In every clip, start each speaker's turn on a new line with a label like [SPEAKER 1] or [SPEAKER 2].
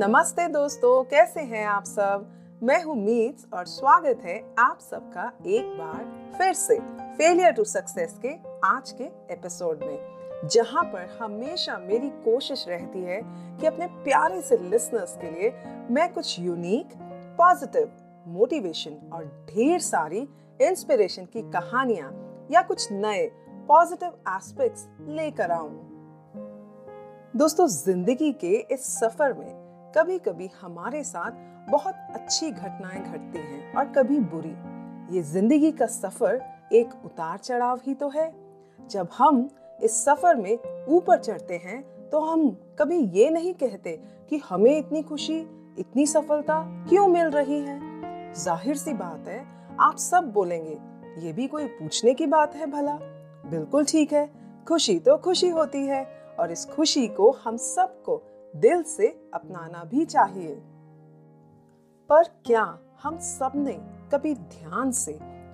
[SPEAKER 1] नमस्ते दोस्तों, कैसे हैं आप सब? मैं हूँ मीट्स और स्वागत है आप सबका एक बार फिर से फेलियर टू सक्सेस के आज के एपिसोड में, जहाँ पर हमेशा मेरी कोशिश रहती है कि अपने प्यारे से लिसनर्स के लिए मैं कुछ यूनिक पॉजिटिव मोटिवेशन और ढेर सारी इंस्पिरेशन की कहानियाँ या कुछ नए पॉजिटिव एस्पेक्ट्स लेकर आऊँ। दोस्तों, ज़िंदगी के इस सफ़र में कभी कभी हमारे साथ बहुत अच्छी घटनाएँ घटती हैं और कभी बुरी। ये ज़िंदगी का सफ़र एक उतार चढ़ाव ही तो है। जब हम इस सफ़र में ऊपर चढ़ते हैं तो हम कभी ये नहीं कहते कि हमें इतनी खुशी, इतनी सफलता क्यों मिल रही है। ज़ाहिर सी बात है, आप सब बोलेंगे, ये भी कोई पूछने की बात है भला? बिल्कुल ठीक है, खुशी तो खुशी होती है और इस खुशी को हम सबको दिल से अपनाना भी चाहिए। पर क्या हम सबने कभी ध्यान से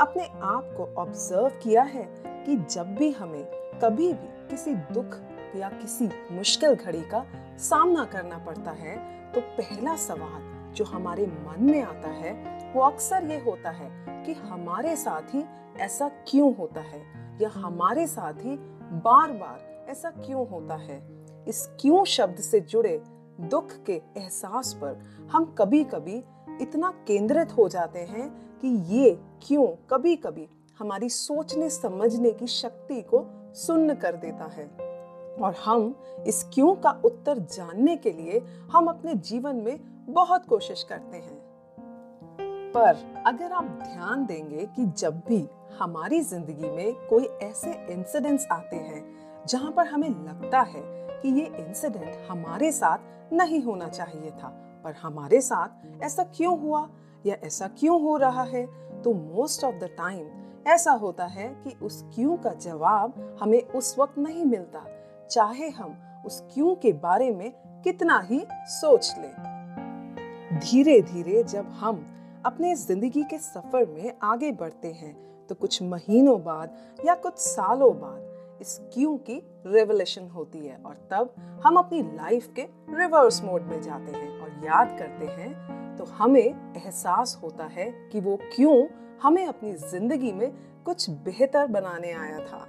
[SPEAKER 1] अपने आप को ऑब्ज़र्व किया है कि जब भी हमें कभी भी किसी दुख या किसी मुश्किल घड़ी का सामना करना पड़ता है तो पहला सवाल जो हमारे मन में आता है, वो अक्सर ये होता है कि हमारे साथ ही ऐसा क्यों होता है? या हमारे साथ ही बार बार ऐसा क्यों होता है? इस क्यों शब्द से जुड़े दुख के एहसास पर हम कभी कभी इतना केंद्रित हो जाते हैं कि ये क्यों कभी कभी हमारी सोचने, समझने की शक्ति को सुन्न कर देता है। और हम इस क्यों का उत्तर जानने के लिए हम अपने जीवन में बहुत कोशिश करते हैं। पर अगर आप ध्यान देंगे कि जब भी हमारी ज़िंदगी में कोई ऐसे इंसिडेंट्स आते हैं जहाँ पर हमें लगता है कि ये इंसिडेंट हमारे साथ नहीं होना चाहिए था। पर हमारे साथ ऐसा क्यों हुआ या ऐसा क्यों हो रहा है? तो मोस्ट ऑफ़ द टाइम ऐसा होता है कि उस क्यों का जवाब हमें उस वक्त नहीं मिलता, चाहे हम उस क्यों के बारे में कितना ही सोच लें। धीरे धीरे जब हम अपने ज़िंदगी के सफ़र में आगे बढ़ते हैं तो कुछ महीनों बाद या कुछ सालों बाद इस क्यों की रेवलेशन होती है और तब हम अपनी लाइफ के रिवर्स मोड में जाते हैं और याद करते हैं तो हमें एहसास होता है कि वो क्यों हमें अपनी ज़िंदगी में कुछ बेहतर बनाने आया था।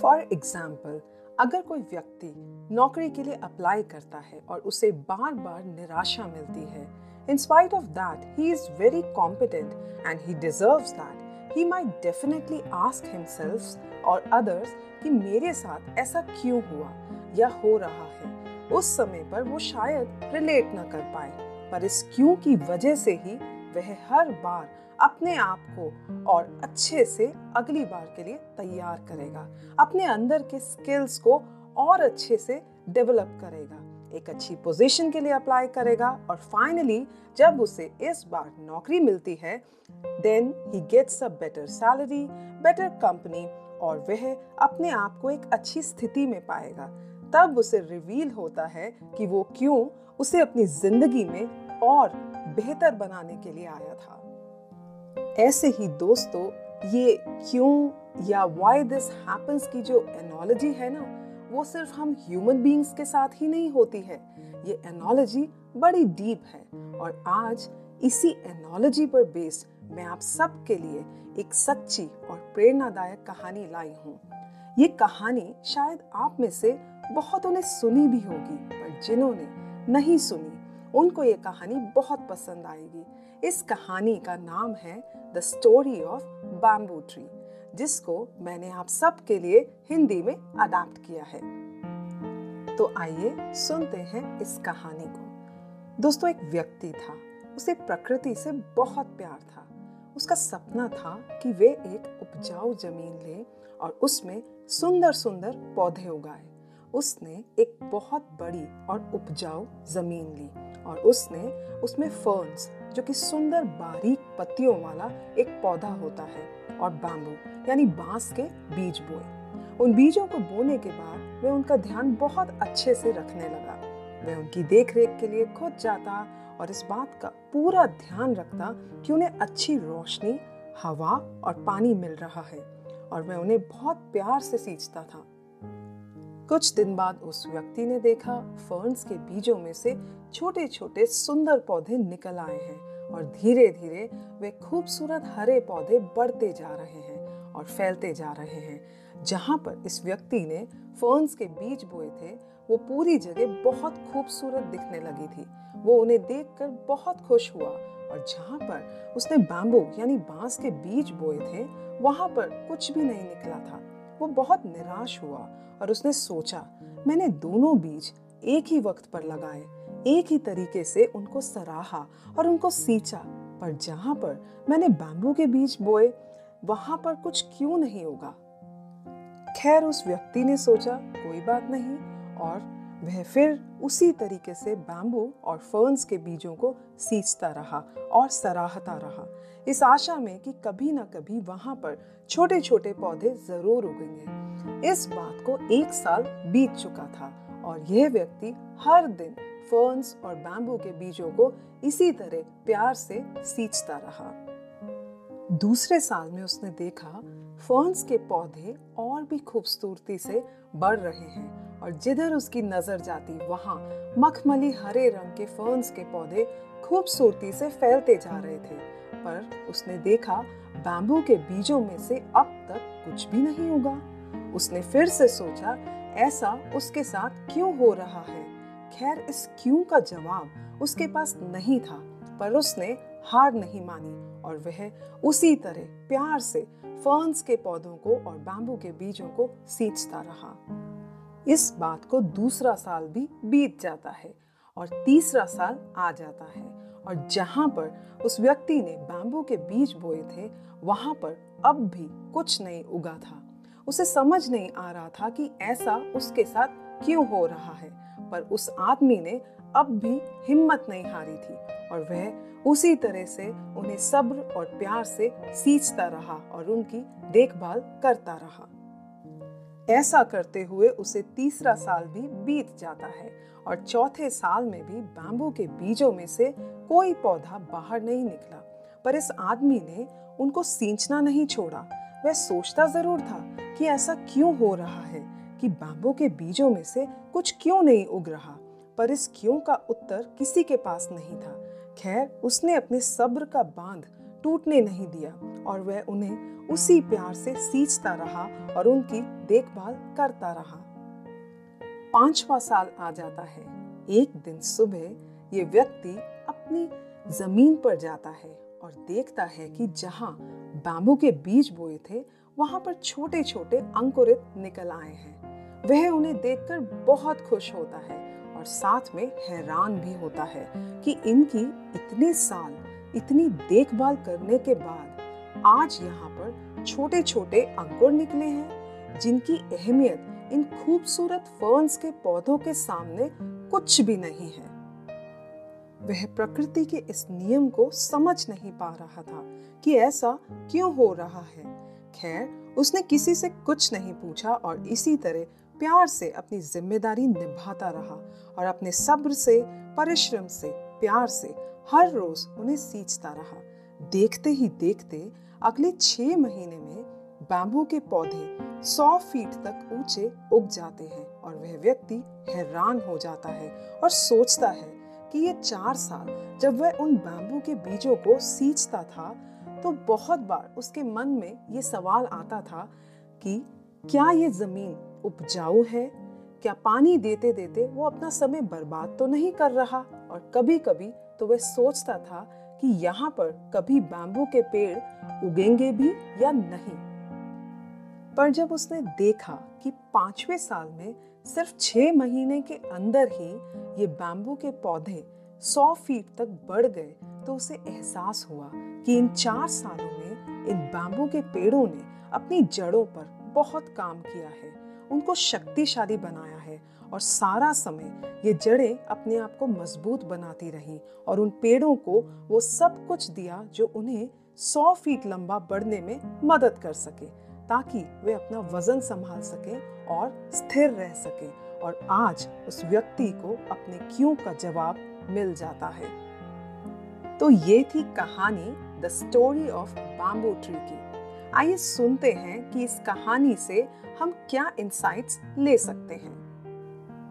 [SPEAKER 1] फॉर एग्ज़ाम्पल अगर कोई व्यक्ति नौकरी के लिए अप्लाई करता है और उसे बार बार निराशा मिलती है in spite of that he is very competent and he deserves that he might definitely ask himself और others कि मेरे साथ ऐसा क्यों हुआ या हो रहा है। उस समय पर वो शायद रिलेट ना कर पाए। पर इस क्यों की वजह से ही वह हर बार अपने आप को और अच्छे से अगली बार के लिए तैयार करेगा। अपने अंदर के स्किल्स को और अच्छे से डेवलप करेगा। एक अच्छी पोजीशन के लिए अप्लाई करेगा और फाइनली जब उसे इस बार नौकरी मिलती है then he gets a better salary better company और वह अपने आप को एक अच्छी स्थिति में पाएगा। तब उसे रिवील होता है कि वो क्यों उसे अपनी ज़िंदगी में और बेहतर बनाने के लिए आया था। ऐसे ही दोस्तों, ये क्यों या वाई दिस हैपन्स की जो एनोलॉजी है ना वो सिर्फ़ हम ह्यूमन बींग्स के साथ ही नहीं होती है। ये एनोलॉजी बड़ी डीप है और आज इसी एनोलॉजी पर बेस्ड मैं आप सब के लिए एक सच्ची और प्रेरणादायक कहानी लाई हूँ। ये कहानी शायद आप में से बहुतों ने सुनी भी होगी, पर जिन्होंने नहीं सुनी, उनको ये कहानी बहुत पसंद आएगी। इस कहानी का नाम है the story of bamboo tree जिसको मैंने आप सब के लिए हिंदी में अडाप्ट किया है। तो आइए सुनते हैं इस कहानी को। दोस्तों, एक व्यक्ति था। उसे प्रकृति से बहुत प्यार था। उसका सपना था कि वे एक उपजाऊ ज़मीन ले और उसमें सुंदर सुंदर पौधे उगाए। उसने एक बहुत बड़ी और उपजाऊ ज़मीन ली और उसने उसमें फर्न्स जो कि सुंदर बारीक पत्तियों वाला एक पौधा होता है और बाम्बू यानी बाँस के बीज बोए। उन बीजों को बोने के बाद वह उनका ध्यान बहुत अच्छे से रखने लगा। वह उनकी देखरेख के लिए खुद जाता और इस बात का पूरा ध्यान रखता कि उन्हें अच्छी रोशनी, हवा और पानी मिल रहा है और वह उन्हें बहुत प्यार से सींचता था। कुछ दिन बाद उस व्यक्ति ने देखा फर्न्स के बीजों में से छोटे छोटे सुंदर पौधे निकल आए हैं। और धीरे धीरे वे खूबसूरत हरे पौधे बढ़ते जा रहे हैं और फैलते जा रहे हैं। जहाँ पर इस व्यक्ति ने फर्न्स के बीज बोए थे, वो पूरी जगह बहुत खूबसूरत दिखने लगी थी। वो उन्हें देखकर बहुत खुश हुआ और जहाँ पर उसने बैम्बू यानी बाँस के बीज बोए थे, वहाँ पर कुछ भी नहीं निकला था। वो बहुत निराश हुआ और उसने सोचा, मैंने दोनों बीज एक ही वक्त पर लगाए एक ही तरीके से उनको सराहा और उनको सींचा। पर जहाँ पर मैंने बैम्बू के बीज बोए, वहाँ पर कुछ क्यों नहीं होगा? खैर, उस व्यक्ति ने सोचा, कोई बात नहीं। और वह फिर उसी तरीके से बैम्बू और फर्न्स के बीजों को सींचता रहा और सराहता रहा। इस आशा में कि कभी ना कभी वहाँ पर छोटे छोटे पौधे ज़रूर उगेंगे। इस बात को एक साल बीत चुका था। और यह व्यक्ति हर दिन फर्न्स और बैम्बू के बीजों को इसी तरह प्यार से सींचता रहा। दूसरे साल में उसने देखा फर्न्स के पौधे और भी खूबसूरती से बढ़ रहे हैं और जिधर उसकी नज़र जाती, वहाँ मखमली हरे रंग के फर्न्स के पौधे खूबसूरती से फैलते जा रहे थे। पर उसने देखा बैम्बू के बीजों में से अब तक कुछ भी नहीं उगा। उसने फिर से सोचा ऐसा उसके साथ क्यों हो रहा है? खैर, इस क्यों का जवाब उसके पास नहीं था, पर उसने हार नहीं मानी और वह उसी तरह प्यार से फर्न्स के पौधों को और बैम्बू के बीजों को सींचता रहा। इस बात को दूसरा साल भी बीत जाता है और तीसरा साल आ जाता है और जहाँ पर उस व्यक्ति ने बैम्बू के बीज बोए थे, वहाँ पर अब भी कुछ नहीं उगा था। उसे समझ नहीं आ रहा था कि ऐसा उसके साथ क्यों हो रहा है, पर उस आदमी ने अब भी हिम्मत नहीं हारी थी और वह उसी तरह से उन्हें सब्र और प्यार से सींचता रहा और उनकी देखभाल करता रहा। ऐसा करते हुए उसे तीसरा साल भी बीत जाता है और चौथे साल में भी बैम्बू के बीजों में से कोई पौधा बाहर नहीं निकला, पर इस आदमी ने उनको सींचना नहीं छोड़ा। वह सोचता ज़रूर था कि ऐसा क्यों हो रहा है कि बैम्बू के बीजों में से कुछ क्यों नहीं उग रहा? पर इस क्यों का उत्तर किसी के पास नहीं था। खैर, उसने अपने सब्र का बाँध टूटने नहीं दिया और वह उन्हें उसी प्यार से सींचता रहा और उनकी देखभाल करता रहा। पांचवा साल आ जाता है। एक दिन सुबह ये व्यक्ति अपनी ज़मीन पर जाता है और देखता है कि जहाँ बैम्बू के बीज बोए थे वहाँ पर छोटे छोटे अंकुरित निकल आए हैं। वह उन्हें देखकर बहुत खुश होता है और साथ में हैरान भी होता है कि इनकी इतने साल, इतनी देखभाल करने के बाद आज यहाँ पर छोटे छोटे अंकुर निकले हैं, जिनकी अहमियत इन खूबसूरत फर्न्स के पौधों के सामने कुछ भी नहीं है। वह प्रकृति के इस नियम को समझ नहीं पा रहा था कि ऐसा क्यों हो रहा है। खैर उसने किसी से कुछ नहीं पूछा और इसी तरह प्यार से अपनी ज़िम्मेदारी निभाता रहा और अपने सब्र से, परिश्रम से, प्यार से हर रोज उन्हें सींचता रहा। देखते ही देखते अगले छह महीने में बैम्बू के पौधे सौ फीट तक ऊँचे उग जाते हैं और वह व्यक्ति हैरान हो जाता है और सोचता है कि ये चार साल जब वह उन बैम्बू के बीजों को सींचता था तो बहुत बार उसके मन में ये सवाल आता था कि क्या ये ज़मीन उपजाऊ है? क्या पानी देते देते वो अपना समय बर्बाद तो नहीं कर रहा? और कभी कभी तो वह सोचता था कि यहाँ पर कभी बैम्बू के पेड़ उगेंगे भी या नहीं। पर जब उसने देखा कि पाँचवें साल में सिर्फ़ छह महीने के अंदर ही ये बैम्बू के पौधे सौ फीट तक बढ़ गए तो उसे एहसास हुआ कि इन चार सालों में इन बैम्बू के पेड़ों ने अपनी जड़ों पर बहुत काम किया है। उनको शक्तिशाली बनाया है और सारा समय ये जड़ें अपने आप को मज़बूत बनाती रही और उन पेड़ों को वो सब कुछ दिया जो उन्हें सौ फीट लंबा बढ़ने में मदद कर सके, ताकि वे अपना वज़न संभाल सके और स्थिर रह सके। और आज उस व्यक्ति को अपने क्यों का जवाब मिल जाता है। तो ये थी कहानी the story of bamboo tree की। आइए सुनते हैं कि इस कहानी से हम क्या इंसाइट्स ले सकते हैं।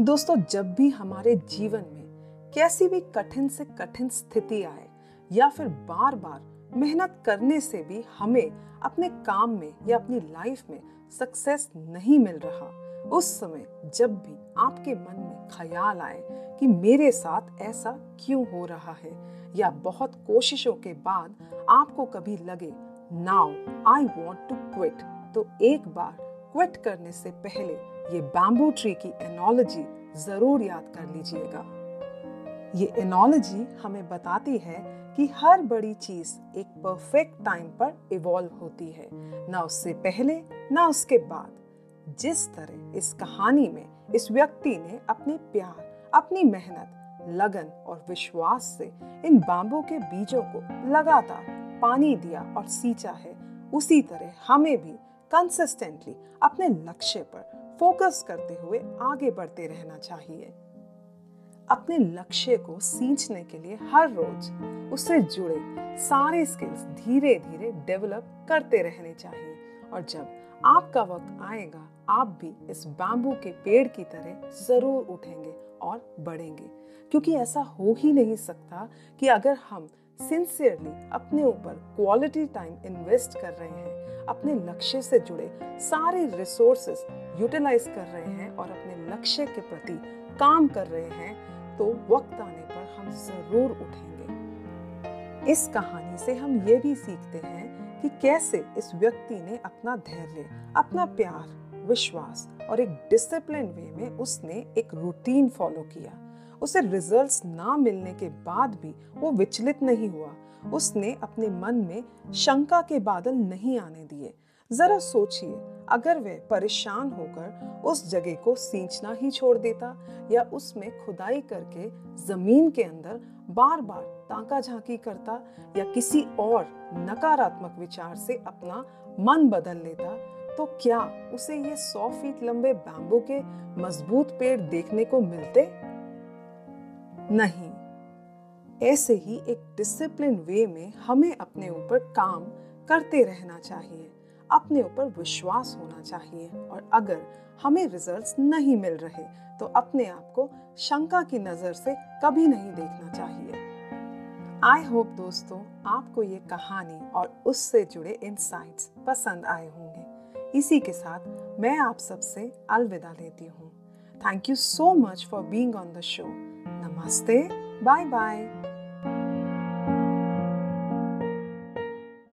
[SPEAKER 1] दोस्तों, जब भी हमारे जीवन में कैसी भी कठिन से कठिन स्थिति आए या फिर बार बार मेहनत करने से भी हमें अपने काम में या अपनी लाइफ में सक्सेस नहीं मिल रहा, उस समय जब भी आपके मन में ख्याल आए कि मेरे साथ ऐसा क्यों हो रहा है या बहुत कोशिशों के बाद आपको कभी लगे, now I want to quit तो एक बार क्विट करने से पहले ये बैम्बू ट्री की एनोलॉजी ज़रूर याद कर लीजिएगा। ये एनोलॉजी हमें बताती है कि हर बड़ी चीज़ एक परफेक्ट टाइम पर इवॉल्व होती है। ना उससे पहले, ना उसके बाद। जिस तरह इस कहानी में इस व्यक्ति ने अपने प्यार, अपनी मेहनत, लगन और विश्वास से इन बांबों के बीजों को लगातार पानी दिया और सींचा है, उसी तरह हमें भी कंसिस्टेंटली अपने लक्ष्य पर फोकस करते हुए आगे बढ़ते रहना चाहिए। अपने लक्ष्य को सींचने के लिए हर रोज उससे जुड़े सारे स्किल्स धीरे धीरे डेवलप करते रहने चाहिए। और जब आपका वक्त आएगा, आप भी इस बैम्बू के पेड़ की तरह ज़रूर उठेंगे और बढ़ेंगे। क्योंकि ऐसा हो ही नहीं सकता कि अगर हम सिंसियरली अपने ऊपर क्वालिटी टाइम इन्वेस्ट कर रहे हैं, अपने लक्ष्य से जुड़े सारे रिसोर्सेस यूटिलाइज कर रहे हैं और अपने लक्ष्य के प्रति काम कर रहे हैं तो वक्त आने पर हम ज़रूर उठेंगे। इस कहानी से हम ये भी सीखते हैं कि कैसे इस व्यक्ति ने अपना धैर्य, अपना प्यार, विश्वास और एक डिसिप्लिन वे में उसने एक रूटीन फॉलो किया। उसे रिजल्ट्स ना मिलने के बाद भी वो विचलित नहीं हुआ। उसने अपने मन में शंका के बादल नहीं आने दिए। जरा सोचिए, अगर वह परेशान होकर उस जगह को सींचना ही छोड़ देता या उसमें खुदाई करके ज़मीन के अंदर बार बार ताका झांकी करता या किसी और नकारात्मक विचार से अपना मन बदल लेता तो क्या उसे ये सौ फीट लंबे बैम्बू के मज़बूत पेड़ देखने को मिलते? नहीं। ऐसे ही एक डिसिप्लिन वे में हमें अपने ऊपर काम करते रहना चाहिए, अपने ऊपर विश्वास होना चाहिए, और अगर हमें रिजल्ट्स नहीं मिल रहे तो अपने आप को शंका की नज़र से कभी नहीं देखना चाहिए। आई होप दोस्तों, आपको ये कहानी और उससे जुड़े इंसाइट्स पसंद आए होंगे। इसी के साथ मैं आप सबसे अलविदा लेती हूँ। Thank you so much for being on the show नमस्ते बाय बाय